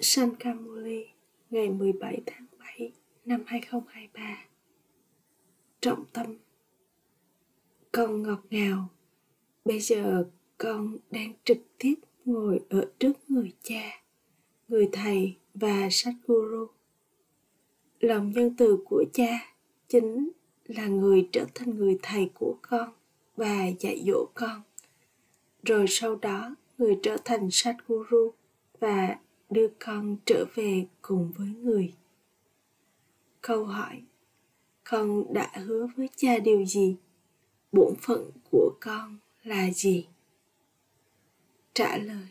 Sankamuli ngày 17 tháng 7 năm 2023 Trọng tâm Con ngọt ngào Bây giờ con đang trực tiếp ngồi ở trước người cha, người thầy và sách guru. Lòng nhân từ của cha chính là người trở thành người thầy của con và dạy dỗ con. Rồi sau đó người trở thành sách guru và đưa con trở về cùng với người. Câu hỏi, con đã hứa với cha điều gì? Bổn phận của con là gì? Trả lời,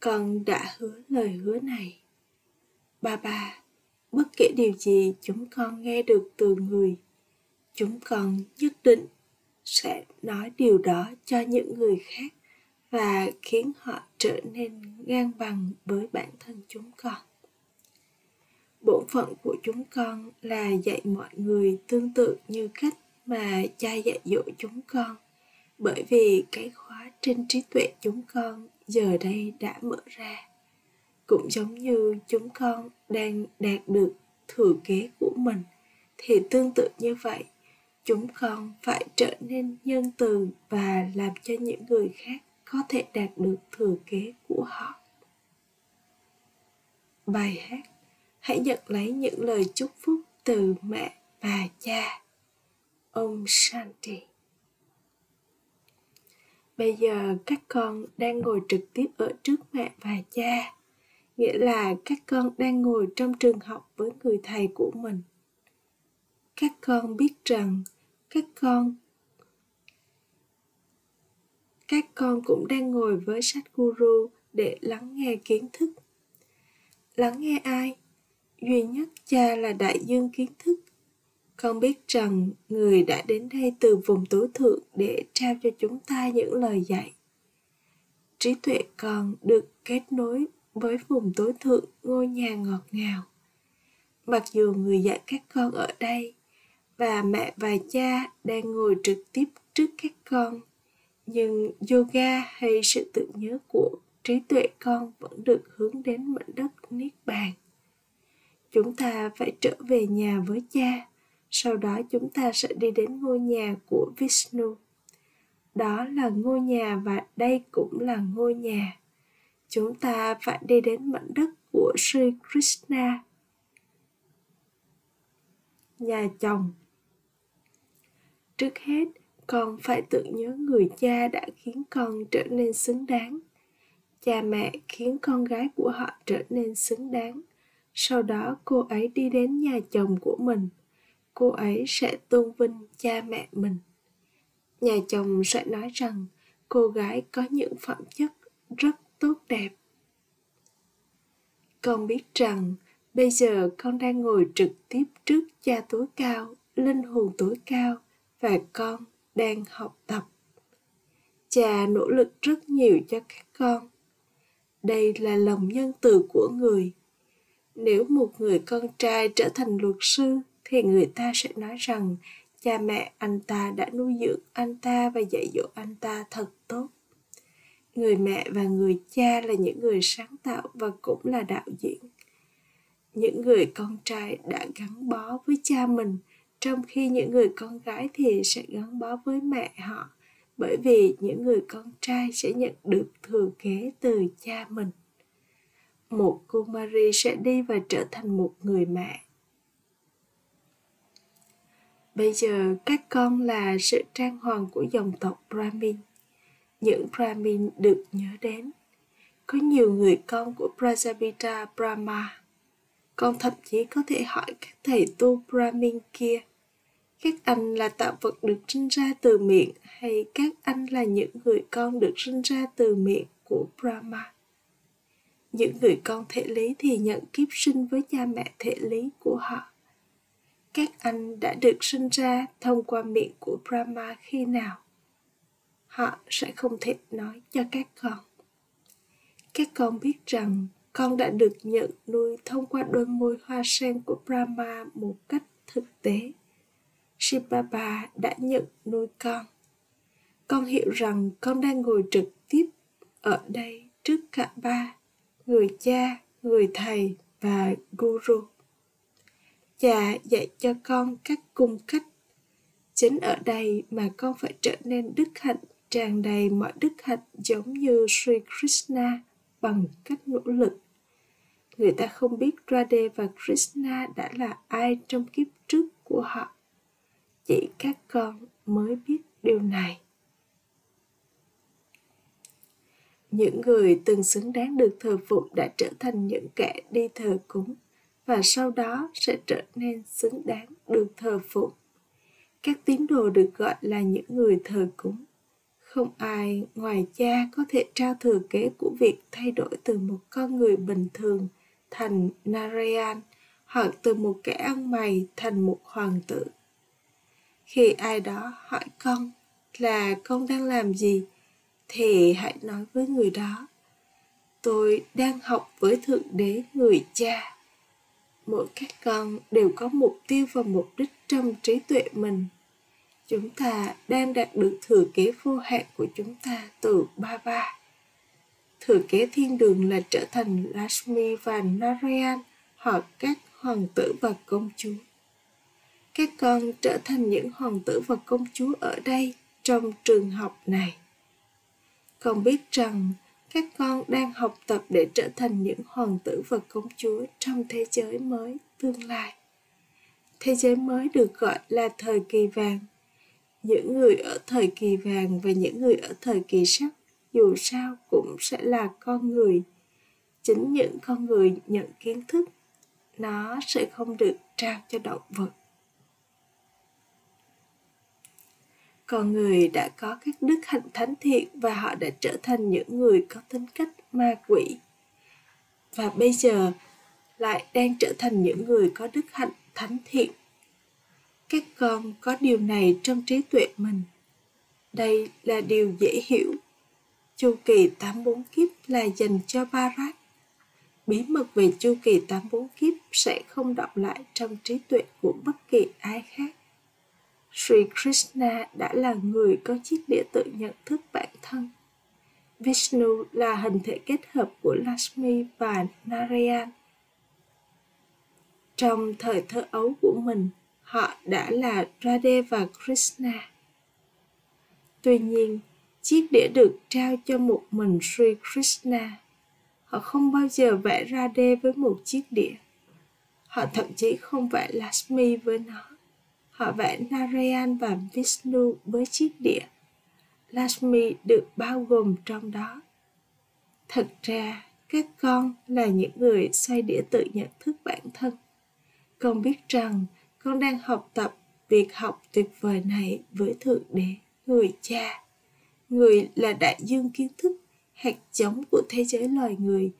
con đã hứa lời hứa này. Ba ba, bất kể điều gì chúng con nghe được từ người, chúng con nhất định sẽ nói điều đó cho những người khác và khiến họ trở nên ngang bằng với bản thân chúng con. Bổn phận của chúng con là dạy mọi người tương tự như cách mà cha dạy dỗ chúng con, bởi vì cái khóa trên trí tuệ chúng con giờ đây đã mở ra. Cũng giống như chúng con đang đạt được thừa kế của mình, thì tương tự như vậy, chúng con phải trở nên nhân từ và làm cho những người khác thể đạt được thừa kế của họ. Bài hát hãy nhận lấy những lời chúc phúc từ mẹ và cha, ông shanti. Bây giờ các con đang ngồi trực tiếp ở trước mẹ và cha, nghĩa là các con đang ngồi trong trường học với người thầy của mình. Các con biết rằng các con các con cũng đang ngồi với sách guru để lắng nghe kiến thức. Lắng nghe ai? Duy nhất cha là đại dương kiến thức. Con biết rằng người đã đến đây từ vùng tối thượng để trao cho chúng ta những lời dạy. Trí tuệ con được kết nối với vùng tối thượng ngôi nhà ngọt ngào. Mặc dù người dạy các con ở đây và mẹ và cha đang ngồi trực tiếp trước các con nhưng yoga hay sự tự nhớ của trí tuệ con vẫn được hướng đến mảnh đất niết bàn. Chúng ta phải trở về nhà với cha, sau đó chúng ta sẽ đi đến ngôi nhà của vishnu. Đó là ngôi nhà và đây cũng là ngôi nhà. Chúng ta phải đi đến mảnh đất của Sri Krishna. Nhà chồng. Trước hết con phải tự nhớ người cha đã khiến con trở nên xứng đáng. Cha mẹ khiến con gái của họ trở nên xứng đáng. Sau đó, cô ấy đi đến nhà chồng của mình. Cô ấy sẽ tôn vinh cha mẹ mình. Nhà chồng sẽ nói rằng, cô gái có những phẩm chất rất tốt đẹp. Con biết rằng, bây giờ con đang ngồi trực tiếp trước cha tối cao, linh hồn tối cao và con đang học tập. Cha nỗ lực rất nhiều cho các con. Đây là lòng nhân từ của người. Nếu một người con trai trở thành luật sư, thì người ta sẽ nói rằng cha mẹ anh ta đã nuôi dưỡng anh ta và dạy dỗ anh ta thật tốt. Người mẹ và người cha là những người sáng tạo và cũng là đạo diễn. Những người con trai đã gắn bó với cha mình trong khi những người con gái thì sẽ gắn bó với mẹ họ, bởi vì những người con trai sẽ nhận được thừa kế từ cha mình. Một cô Marie sẽ đi và trở thành một người mẹ. Bây giờ, các con là sự trang hoàng của dòng tộc brahmin. Những brahmin được nhớ đến. Có nhiều người con của prajapita brahma. Con thậm chí có thể hỏi các thầy tu brahmin kia các anh là tạo vật được sinh ra từ miệng hay các anh là những người con được sinh ra từ miệng của Brahma. Những người con thể lý thì nhận kiếp sinh với cha mẹ thể lý của họ. Các anh đã được sinh ra thông qua miệng của Brahma khi nào? Họ sẽ không thể nói cho các con. Các con biết rằng con đã được nhận nuôi thông qua đôi môi hoa sen của Brahma một cách thực tế Shibaba đã nhận nuôi con. Con hiểu rằng con đang ngồi trực tiếp ở đây trước cả ba, người cha, người thầy và guru cha dạy cho con các cung cách chính ở đây mà con phải trở nên đức hạnh tràn đầy mọi đức hạnh giống như Sri Krishna bằng cách nỗ lực. Người ta không biết Radhe và Krishna đã là ai trong kiếp trước của họ. Chỉ các con mới biết điều này. Những người từng xứng đáng được thờ phụng đã trở thành những kẻ đi thờ cúng và sau đó sẽ trở nên xứng đáng được thờ phụng. Các tín đồ được gọi là những người thờ cúng không ai ngoài cha có thể trao thừa kế của việc thay đổi từ một con người bình thường thành Narayan hoặc từ một kẻ ăn mày thành một hoàng tử. Khi ai đó hỏi con là con đang làm gì, thì hãy nói với người đó, tôi đang học với Thượng Đế người cha. Mỗi các con đều có mục tiêu và mục đích trong trí tuệ mình. Chúng ta đang đạt được thừa kế vô hạn của chúng ta từ ba ba. Thừa kế thiên đường là trở thành Lashmi và Narayan hoặc các hoàng tử và công chúa các con trở thành những hoàng tử và công chúa ở đây trong trường học này. Con biết rằng các con đang học tập để trở thành những hoàng tử và công chúa trong thế giới mới tương lai. Thế giới mới được gọi là thời kỳ vàng. Những người ở thời kỳ vàng và những người ở thời kỳ sắt dù sao cũng sẽ là con người. Chính những con người nhận kiến thức, nó sẽ không được trao cho động vật. Con người đã có các đức hạnh thánh thiện và họ đã trở thành những người có tính cách ma quỷ. Và bây giờ lại đang trở thành những người có đức hạnh thánh thiện. Các con có điều này trong trí tuệ mình. Đây là điều dễ hiểu. Chu kỳ 84 kiếp là dành cho Barak. Bí mật về chu kỳ 84 kiếp sẽ không động lại trong trí tuệ của bất kỳ ai khác. Sri Krishna đã là người có chiếc đĩa tự nhận thức bản thân. Vishnu là hình thể kết hợp của Lakshmi và Narayan. Trong thời thơ ấu của mình, họ đã là Radhe và Krishna. Tuy nhiên, chiếc đĩa được trao cho một mình Sri Krishna. Họ không bao giờ vẽ Radhe với một chiếc đĩa. Họ thậm chí không vẽ Lakshmi với nó. Họ vẽ Narayan và Vishnu với chiếc đĩa. Lakshmi được bao gồm trong đó. Thật ra, các con là những người xoay đĩa tự nhận thức bản thân. Con biết rằng con đang học tập việc học tuyệt vời này với thượng đế người cha người là đại dương kiến thức hạt giống của thế giới loài người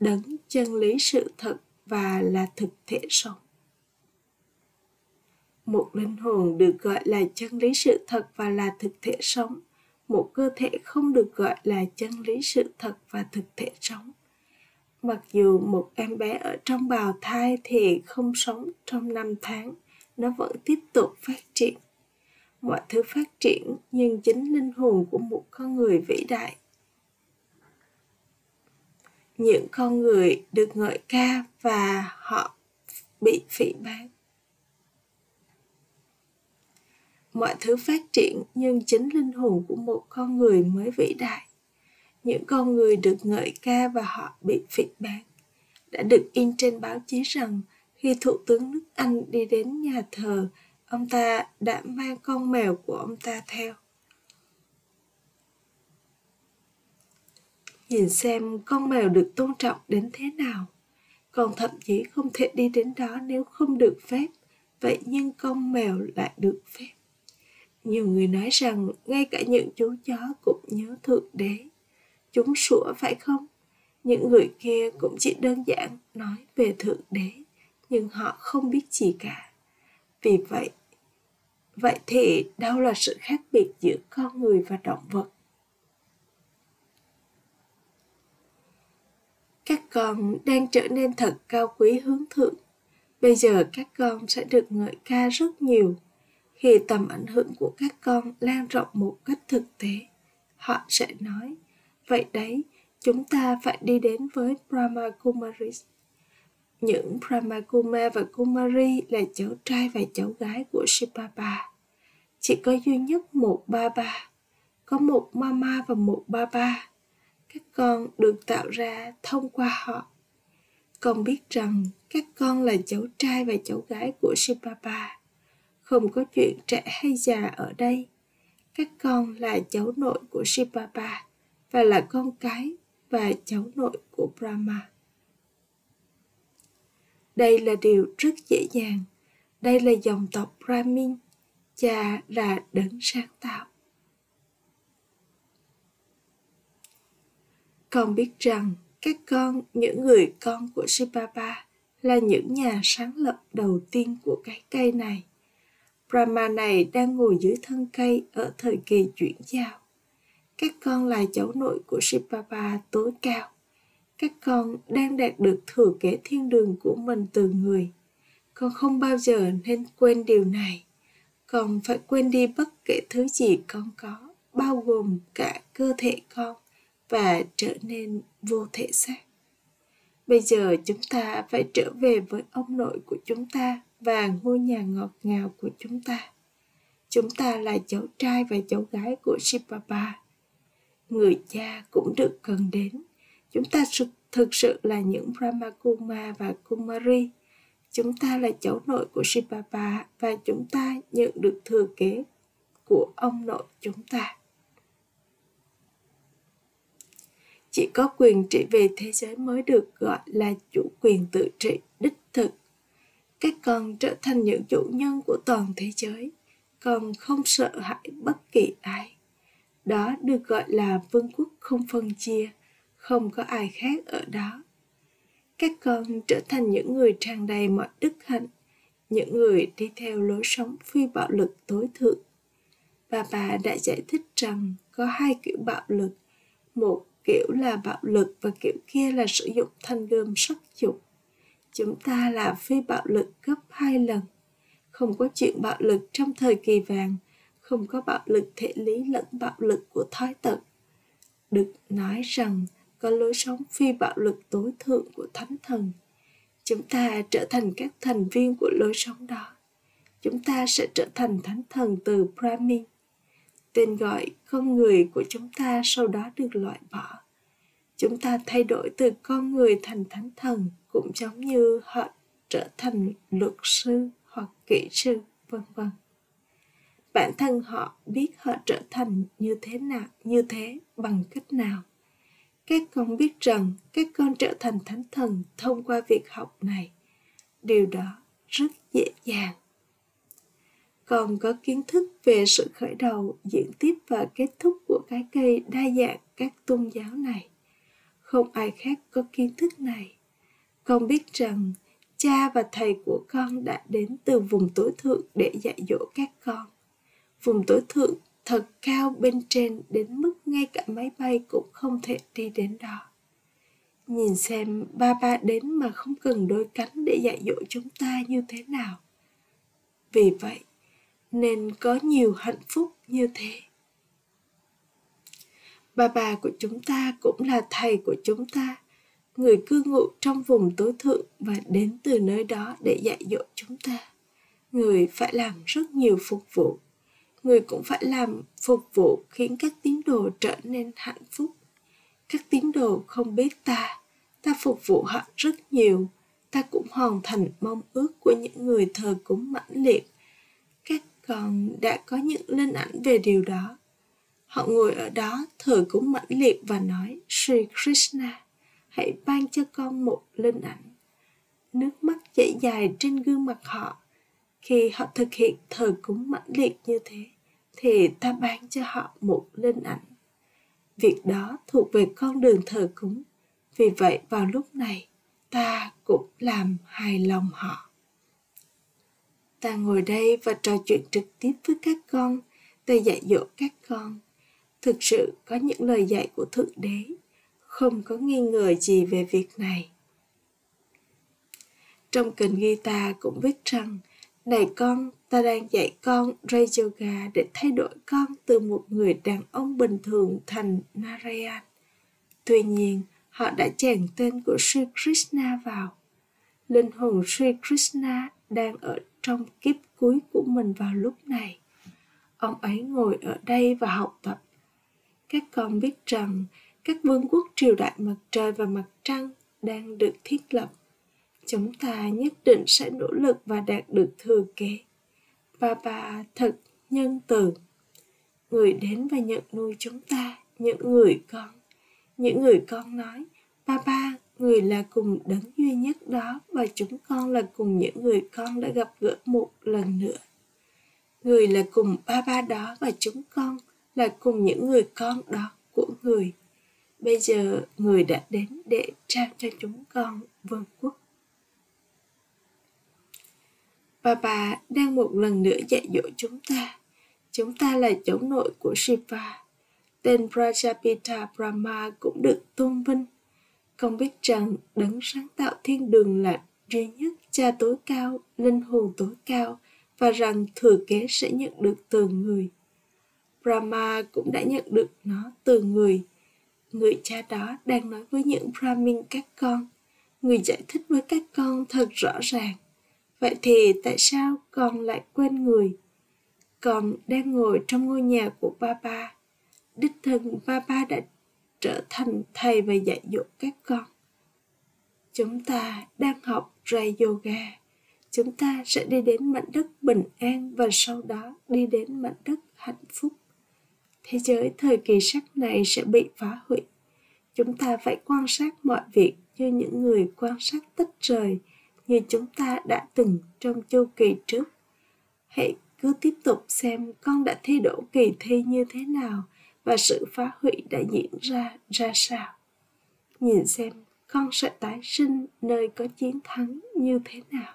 đấng chân lý sự thật và là thực thể sống một linh hồn được gọi là chân lý sự thật và là thực thể sống. Một cơ thể không được gọi là chân lý sự thật và thực thể sống. Mặc dù một em bé ở trong bào thai thì không sống trong năm tháng, nó vẫn tiếp tục phát triển. Mọi thứ phát triển nhưng chính linh hồn của một con người vĩ đại. Những con người được ngợi ca và họ bị phỉ bán. Mọi thứ phát triển nhưng chính linh hồn của một con người mới vĩ đại những con người được ngợi ca và họ bị phỉ bán đã được in trên báo chí rằng khi Thủ tướng nước Anh đi đến nhà thờ, ông ta đã mang con mèo của ông ta theo. Nhìn xem con mèo được tôn trọng đến thế nào. Còn thậm chí không thể đi đến đó nếu không được phép. Vậy nhưng con mèo lại được phép. Nhiều người nói rằng ngay cả những chú chó cũng nhớ Thượng Đế. Chúng sủa phải không? Những người kia cũng chỉ đơn giản nói về Thượng Đế, nhưng họ không biết gì cả vì vậy vậy thì đâu là sự khác biệt giữa con người và động vật các con đang trở nên thật cao quý hướng thượng bây giờ các con sẽ được ngợi ca rất nhiều khi tầm ảnh hưởng của các con lan rộng một cách thực tế họ sẽ nói vậy đấy chúng ta phải đi đến với Brahma Kumaris. Những Brahma Kuma và Kumari là cháu trai và cháu gái của shibaba Chỉ có duy nhất một ba ba, có một mama và một ba ba. Các con được tạo ra thông qua họ. Con biết rằng các con là cháu trai và cháu gái của shibaba không có chuyện trẻ hay già ở đây. Các con là cháu nội của Shibaba và là con cái và cháu nội của Brahma. Đây là điều rất dễ dàng. Đây là dòng tộc Brahmin, cha là đấng sáng tạo. Con biết rằng các con, những người con của Shivapa là những nhà sáng lập đầu tiên của cái cây này. Brahma này đang ngồi dưới thân cây ở thời kỳ chuyển giao. Các con là cháu nội của Sipapa tối cao. Các con đang đạt được thừa kế thiên đường của mình từ người. Con không bao giờ nên quên điều này. Con phải quên đi bất kể thứ gì con có, bao gồm cả cơ thể con và trở nên vô thể xác. Bây giờ chúng ta phải trở về với ông nội của chúng ta và ngôi nhà ngọt ngào của chúng ta. Chúng ta là cháu trai và cháu gái của Shivapa. Người cha cũng được cần đến. Chúng ta thực sự là những Brahma Kuma và Kumari. Chúng ta là cháu nội của Shivapa và chúng ta nhận được thừa kế của ông nội chúng ta. chỉ có quyền trị về thế giới mới được gọi là chủ quyền tự trị, đích thực các con trở thành những chủ nhân của toàn thế giới, con không sợ hãi bất kỳ ai. Đó được gọi là vương quốc không phân chia, không có ai khác ở đó. Các con trở thành những người tràn đầy mọi đức hạnh, những người đi theo lối sống phi bạo lực tối thượng. Bà bà đã giải thích rằng có hai kiểu bạo lực, một kiểu là bạo lực và kiểu kia là sử dụng thanh gươm sắc dục chúng ta là phi bạo lực gấp hai lần. Không có chuyện bạo lực trong thời kỳ vàng, không có bạo lực thể lý lẫn bạo lực của thói tật được nói rằng có lối sống phi bạo lực tối thượng của thánh thần. Chúng ta trở thành các thành viên của lối sống đó. Chúng ta sẽ trở thành thánh thần từ brahmin. Tên gọi con người của chúng ta sau đó được loại bỏ. Chúng ta thay đổi từ con người thành thánh thần cũng giống như họ trở thành luật sư hoặc kỹ sư, vân vân. Bản thân họ biết họ trở thành như thế nào, như thế, bằng cách nào. Các con biết rằng các con trở thành thánh thần thông qua việc học này. Điều đó rất dễ dàng. Còn có kiến thức về sự khởi đầu diễn tiếp và kết thúc của cái cây đa dạng các tôn giáo này. Không ai khác có kiến thức này con biết rằng cha và thầy của con đã đến từ vùng tối thượng để dạy dỗ các con. Vùng tối thượng thật cao bên trên đến mức ngay cả máy bay cũng không thể đi đến đó. Nhìn xem ba ba đến mà không cần đôi cánh để dạy dỗ chúng ta như thế nào. Vì vậy, nên có nhiều hạnh phúc như thế. Bà bà của chúng ta cũng là thầy của chúng ta người cư ngụ trong vùng tối thượng và đến từ nơi đó để dạy dỗ chúng ta. Người phải làm rất nhiều phục vụ. Người cũng phải làm phục vụ khiến các tín đồ trở nên hạnh phúc. Các tín đồ không biết ta. Ta phục vụ họ rất nhiều. Ta cũng hoàn thành mong ước của những người thờ cúng mãnh liệt. Các con đã có những linh ảnh về điều đó. Họ ngồi ở đó thờ cúng mãnh liệt và nói Sri Krishna, hãy ban cho con một linh ảnh. Nước mắt chảy dài trên gương mặt họ. Khi họ thực hiện thờ cúng mãnh liệt như thế, thì ta ban cho họ một linh ảnh. Việc đó thuộc về con đường thờ cúng. Vì vậy vào lúc này, ta cũng làm hài lòng họ. Ta ngồi đây và trò chuyện trực tiếp với các con, ta dạy dỗ các con thực sự có những lời dạy của thượng đế không có nghi ngờ gì về việc này trong kinh Gita cũng viết rằng này con ta đang dạy con Ray để thay đổi con từ một người đàn ông bình thường thành Narayan Tuy nhiên, họ đã chèn tên của Sri Krishna vào. Linh hồn Sri Krishna đang ở trong kiếp cuối của mình vào lúc này. Ông ấy ngồi ở đây và học tập. Các con biết rằng các vương quốc triều đại mặt trời và mặt trăng đang được thiết lập. Chúng ta nhất định sẽ nỗ lực và đạt được thừa kế. và bà thật nhân từ. Người đến và nhận nuôi chúng ta, những người con. Những người con nói, ba ba, người là cùng đấng duy nhất đó và chúng con là cùng những người con đã gặp gỡ một lần nữa. Người là cùng ba ba đó và chúng con là cùng những người con đó của người. Bây giờ người đã đến để trao cho chúng con vương quốc. và bà đang một lần nữa dạy dỗ chúng ta. Chúng ta là cháu nội của Shiva. Tên Prajapita Brahma cũng được tôn vinh. Con biết rằng đấng sáng tạo thiên đường là duy nhất cha tối cao, linh hồn tối cao và rằng thừa kế sẽ nhận được từ người. Brahma cũng đã nhận được nó từ người. Người cha đó đang nói với những Brahmin các con. Người giải thích với các con thật rõ ràng. Vậy thì tại sao con lại quên người? Con đang ngồi trong ngôi nhà của ba ba. Đích thân ba ba đã trở thành thầy và dạy dỗ các con. Chúng ta đang học Ray Yoga. Chúng ta sẽ đi đến mảnh đất bình an và sau đó đi đến mảnh đất hạnh phúc. Thế giới thời kỳ sắc này sẽ bị phá hủy. Chúng ta phải quan sát mọi việc như những người quan sát tích trời như chúng ta đã từng trong chu kỳ trước. Hãy cứ tiếp tục xem con đã thi đỗ kỳ thi như thế nào và sự phá hủy đã diễn ra ra sao. Nhìn xem con sẽ tái sinh nơi có chiến thắng như thế nào.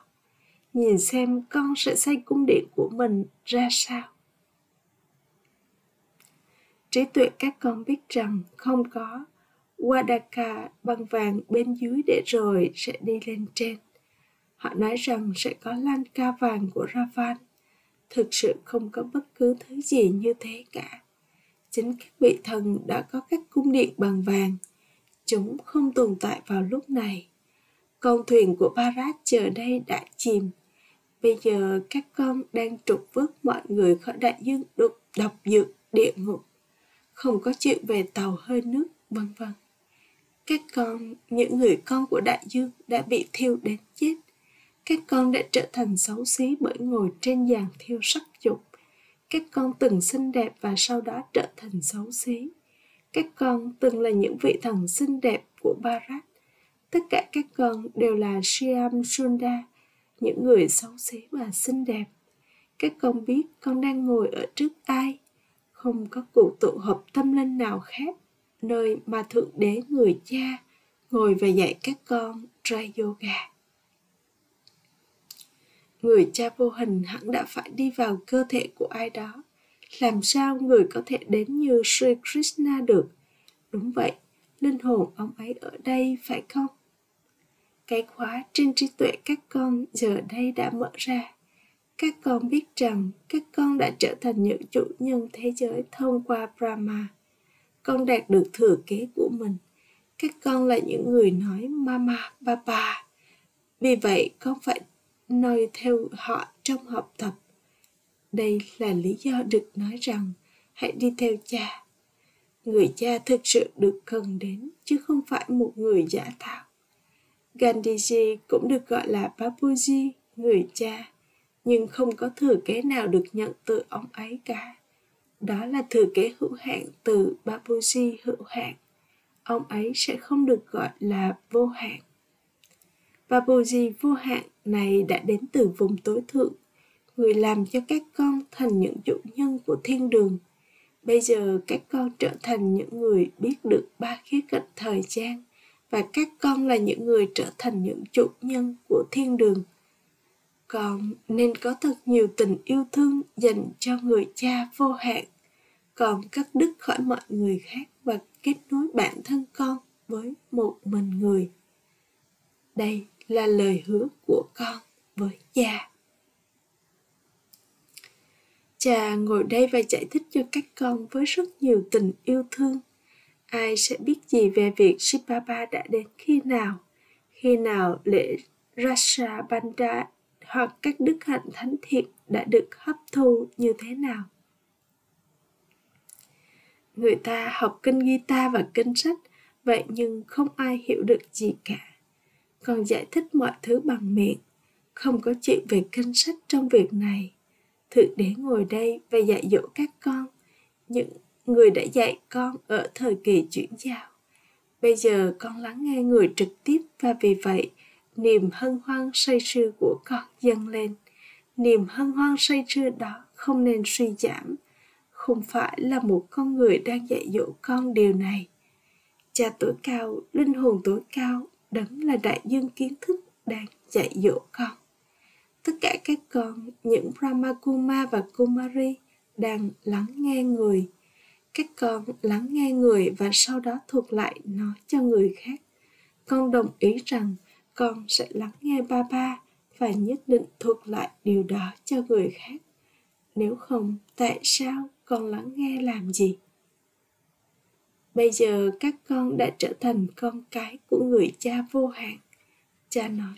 Nhìn xem con sẽ xây cung điện của mình ra sao. Trí tuệ các con biết rằng không có Wadaka băng vàng bên dưới để rồi sẽ đi lên trên. Họ nói rằng sẽ có lan ca vàng của Ravan. Thực sự không có bất cứ thứ gì như thế cả. Chính các vị thần đã có các cung điện bằng vàng. Chúng không tồn tại vào lúc này. Con thuyền của Barat giờ đây đã chìm. Bây giờ các con đang trục vớt mọi người khỏi đại dương độc, độc dược địa ngục. Không có chuyện về tàu hơi nước, vân vân. Các con, những người con của đại dương đã bị thiêu đến chết. Các con đã trở thành xấu xí bởi ngồi trên giàn thiêu sắc dục. Các con từng xinh đẹp và sau đó trở thành xấu xí. Các con từng là những vị thần xinh đẹp của Barat. tất cả các con đều là Siam Sunda những người xấu xí và xinh đẹp. Các con biết con đang ngồi ở trước ai không có cuộc tụ họp tâm linh nào khác, nơi mà thượng đế người cha ngồi và dạy các con ra yoga. Người cha vô hình hẳn đã phải đi vào cơ thể của ai đó. Làm sao người có thể đến như Sri Krishna được? Đúng vậy, linh hồn ông ấy ở đây phải không? Cái khóa trên trí tuệ các con giờ đây đã mở ra các con biết rằng các con đã trở thành những chủ nhân thế giới thông qua brahma. Con đạt được thừa kế của mình. Các con là những người nói mama papa vì vậy, con phải noi theo họ trong học tập. Đây là lý do được nói rằng hãy đi theo cha. Người cha thực sự được cần đến, chứ không phải một người giả tạo. Gandhiji cũng được gọi là bapuji người cha nhưng không có thừa kế nào được nhận từ ông ấy cả. Đó là thừa kế hữu hạn từ babuji hữu hạn. Ông ấy sẽ không được gọi là vô hạn. Babuji vô hạn này đã đến từ vùng tối thượng, người làm cho các con thành những chủ nhân của thiên đường. Bây giờ các con trở thành những người biết được ba khía cạnh thời gian và các con là những người trở thành những chủ nhân của thiên đường con nên có thật nhiều tình yêu thương dành cho người cha vô hạn. Còn cắt đứt khỏi mọi người khác và kết nối bản thân con với một mình người. Đây là lời hứa của con với cha. Cha ngồi đây và giải thích cho các con với rất nhiều tình yêu thương. Ai sẽ biết gì về việc Shibaba đã đến khi nào? Khi nào lễ Rasa Banda hoặc các đức hạnh thánh thiện đã được hấp thu như thế nào? Người ta học kinh guitar và kinh sách, vậy nhưng không ai hiểu được gì cả. Còn giải thích mọi thứ bằng miệng, không có chuyện về kinh sách trong việc này. Thử để ngồi đây và dạy dỗ các con, những người đã dạy con ở thời kỳ chuyển giao. Bây giờ con lắng nghe người trực tiếp và vì vậy niềm hân hoan say sưa của con dâng lên. Niềm hân hoan say sưa đó không nên suy giảm. Không phải là một con người đang dạy dỗ con điều này. Cha tối cao, linh hồn tối cao, đấng là đại dương kiến thức đang dạy dỗ con. Tất cả các con, những Brahma Kuma và Kumari đang lắng nghe người các con lắng nghe người và sau đó thuộc lại nó cho người khác con đồng ý rằng con sẽ lắng nghe ba ba và nhất định thuộc lại điều đó cho người khác. Nếu không, tại sao con lắng nghe làm gì? Bây giờ các con đã trở thành con cái của người cha vô hạn. Cha nói,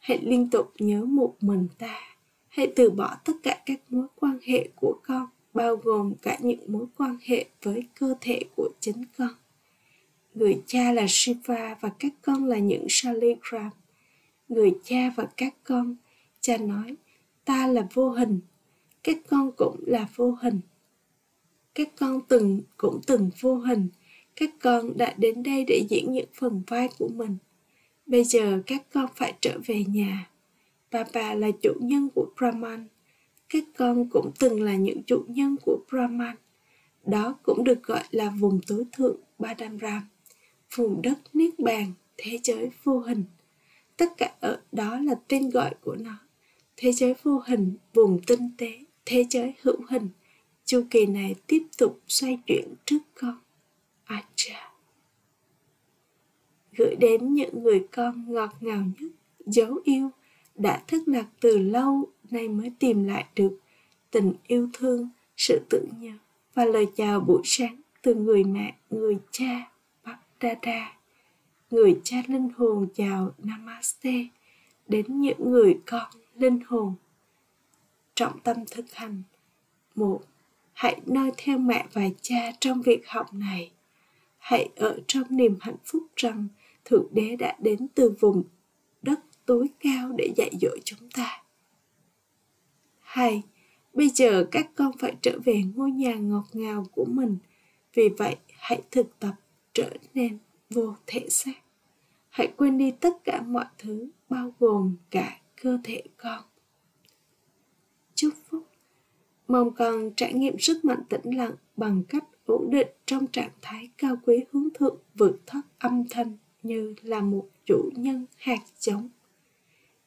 hãy liên tục nhớ một mình ta. Hãy từ bỏ tất cả các mối quan hệ của con, bao gồm cả những mối quan hệ với cơ thể của chính con. Người cha là Shiva và các con là những Shaligram. Người cha và các con, cha nói, ta là vô hình, các con cũng là vô hình. Các con từng cũng từng vô hình, các con đã đến đây để diễn những phần vai của mình. Bây giờ các con phải trở về nhà. Bà bà là chủ nhân của Brahman các con cũng từng là những chủ nhân của Brahman. Đó cũng được gọi là vùng tối thượng Badamram, vùng đất Niết Bàn, thế giới vô hình. Tất cả ở đó là tên gọi của nó. Thế giới vô hình, vùng tinh tế, thế giới hữu hình. Chu kỳ này tiếp tục xoay chuyển trước con. Acha. Gửi đến những người con ngọt ngào nhất, dấu yêu, đã thất lạc từ lâu nay mới tìm lại được tình yêu thương, sự tự nhớ và lời chào buổi sáng từ người mẹ, người cha, Bapdada. Người cha linh hồn chào Namaste đến những người con linh hồn. Trọng tâm thực hành một Hãy noi theo mẹ và cha trong việc học này. Hãy ở trong niềm hạnh phúc rằng Thượng Đế đã đến từ vùng đất tối cao để dạy dỗ chúng ta. 2. Bây giờ các con phải trở về ngôi nhà ngọt ngào của mình. Vì vậy, hãy thực tập trở nên vô thể xác. Hãy quên đi tất cả mọi thứ, bao gồm cả cơ thể con. Chúc phúc. Mong con trải nghiệm sức mạnh tĩnh lặng bằng cách ổn định trong trạng thái cao quý hướng thượng vượt thoát âm thanh như là một chủ nhân hạt giống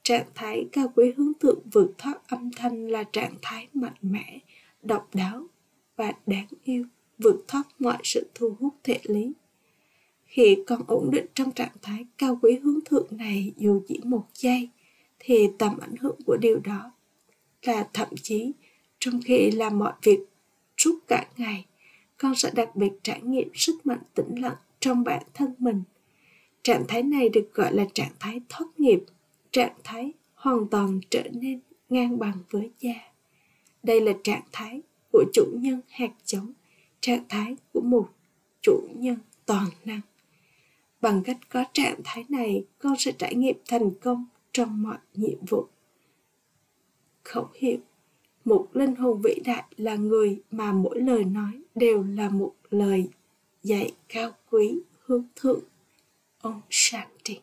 Trạng thái cao quý hướng thượng vượt thoát âm thanh là trạng thái mạnh mẽ, độc đáo và đáng yêu, vượt thoát mọi sự thu hút thể lý. Khi con ổn định trong trạng thái cao quý hướng thượng này dù chỉ một giây, thì tầm ảnh hưởng của điều đó là thậm chí trong khi làm mọi việc suốt cả ngày, con sẽ đặc biệt trải nghiệm sức mạnh tĩnh lặng trong bản thân mình. Trạng thái này được gọi là trạng thái thoát nghiệp trạng thái hoàn toàn trở nên ngang bằng với cha. Đây là trạng thái của chủ nhân hạt giống, trạng thái của một chủ nhân toàn năng. Bằng cách có trạng thái này, con sẽ trải nghiệm thành công trong mọi nhiệm vụ. Khẩu hiệu Một linh hồn vĩ đại là người mà mỗi lời nói đều là một lời dạy cao quý hướng thượng. Ông Shanti